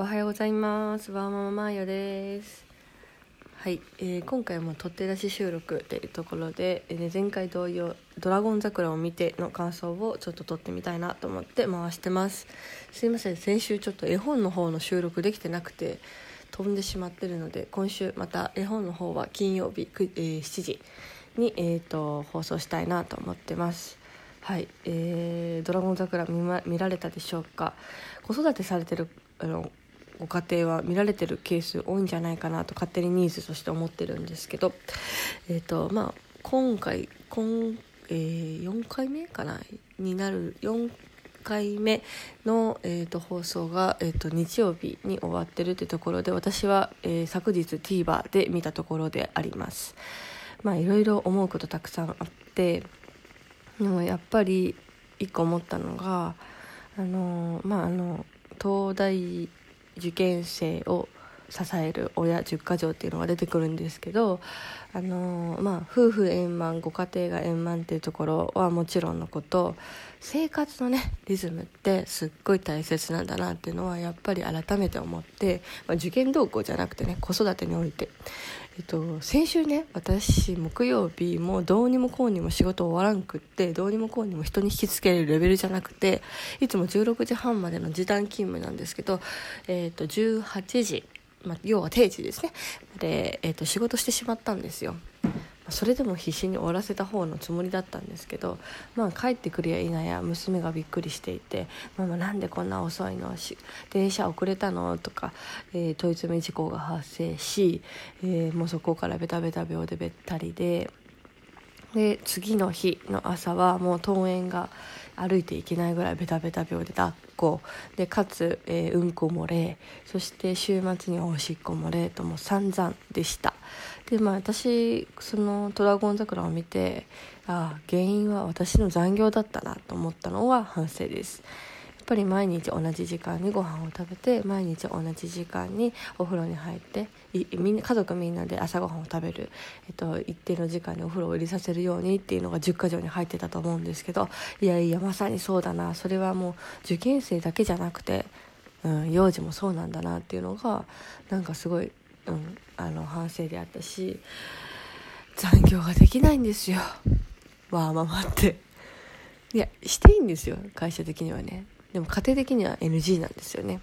おはようございます。ワーマママーヤです。はい、えー今回も取って出し収録というところで、えーね前回同様「ドラゴン桜を見て」の感想をちょっと撮ってみたいなと思って回してますすいません先週ちょっと絵本の方の収録できてなくて飛んでしまってるので今週また絵本の方は金曜日、えー7時に、えー、と放送したいなと思ってますはい、えードラゴン桜見,、ま、見られたでしょうか子育てされてるあのご家庭は見られてるケース多いんじゃないかなと勝手にニーズとして思ってるんですけど、えーとまあ、今回今、えー4回目かなになる4回目の、えー、と放送が、えー、と日曜日に終わってるってところで私は、えー昨日 TVer で見たところであります。まあいろいろ思うことたくさんあってでもやっぱり一個思ったのがあのまああの東大受験生を支える親十か条っていうのが出てくるんですけどあのまあ夫婦円満ご家庭が円満っていうところはもちろんのこと生活のねリズムってすっごい大切なんだなっていうのはやっぱり改めて思って、まあ、受験動向じゃなくてね子育てにおいて。えっと、先週ね私木曜日もどうにもこうにも仕事終わらんくってどうにもこうにも人に引きつけるレベルじゃなくていつも16時半までの時短勤務なんですけど、えっと18時、まあ、要は定時ですねで、えっと仕事してしまったんですよ。それでも必死に終わらせた方のつもりだったんですけど、まあ、帰ってくるや否や娘がびっくりしていて「ママなんでこんな遅いの？し電車遅れたの?」とか、えー問い詰め事故が発生し、えーもうそこからベタベタ病でべったりでで次の日の朝はもう登園が歩いていけないぐらいベタベタ病で抱っこ。でかつ、えーうんこ漏れ。そして週末にはおしっこ漏れとも散々でした。でまあ私その「ドラゴン桜」を見てああ原因は私の残業だったなと思ったのは反省です。ぱり毎日同じ時間にご飯を食べて毎日同じ時間にお風呂に入ってみんな家族みんなで朝ごはんを食べる、えっと、一定の時間にお風呂を入れさせるようにっていうのが10か条に入ってたと思うんですけどいやいやまさにそうだな。それはもう受験生だけじゃなくて、うん、幼児もそうなんだなっていうのがなんかすごい、うん、あの反省であったし残業ができないんですよ。わあママって。いやしていいんですよ。会社的にはね。でも家庭的には NG なんですよね。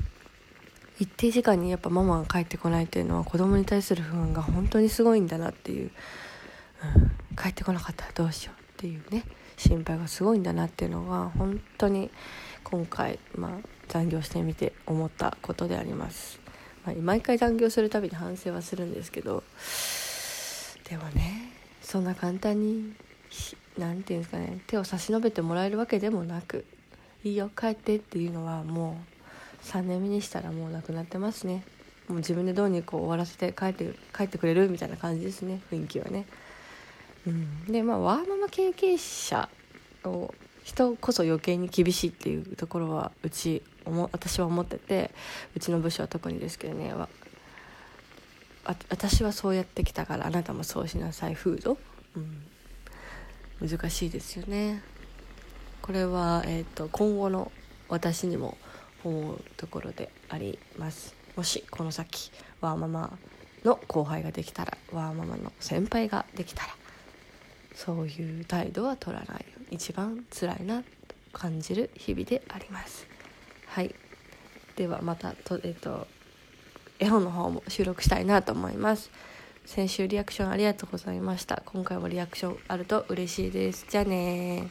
一定時間にやっぱママが帰ってこないっていうのは子供に対する不安が本当にすごいんだなっていう、うん、帰ってこなかったらどうしようっていうね。心配がすごいんだなっていうのが本当に今回、まあ、残業してみて思ったことであります、まあ、毎回残業するたびに反省はするんですけど。でもねそんな簡単にしなんていうんですかね手を差し伸べてもらえるわけでもなく「いいよ帰って」っていうのはもう3年目にしたらもうなくなってますね。もう自分でどうにこう終わらせて帰って帰ってくれるみたいな感じですね雰囲気はね。うん。でまあワーママ経験者を人こそ余計に厳しいっていうところはうち私は思っててうちの部署は特にですけどねわ私はそうやってきたからあなたもそうしなさい風土、うん、難しいですよね。これは、えー、と今後の私にも思うところであります。もしこの先ワーママの後輩ができたらワーママの先輩ができたらそういう態度は取らない。一番辛いなと感じる日々であります。はい。ではまたとえっ、と絵本の方も収録したいなと思います。先週リアクションありがとうございました。今回もリアクションあると嬉しいです。じゃあね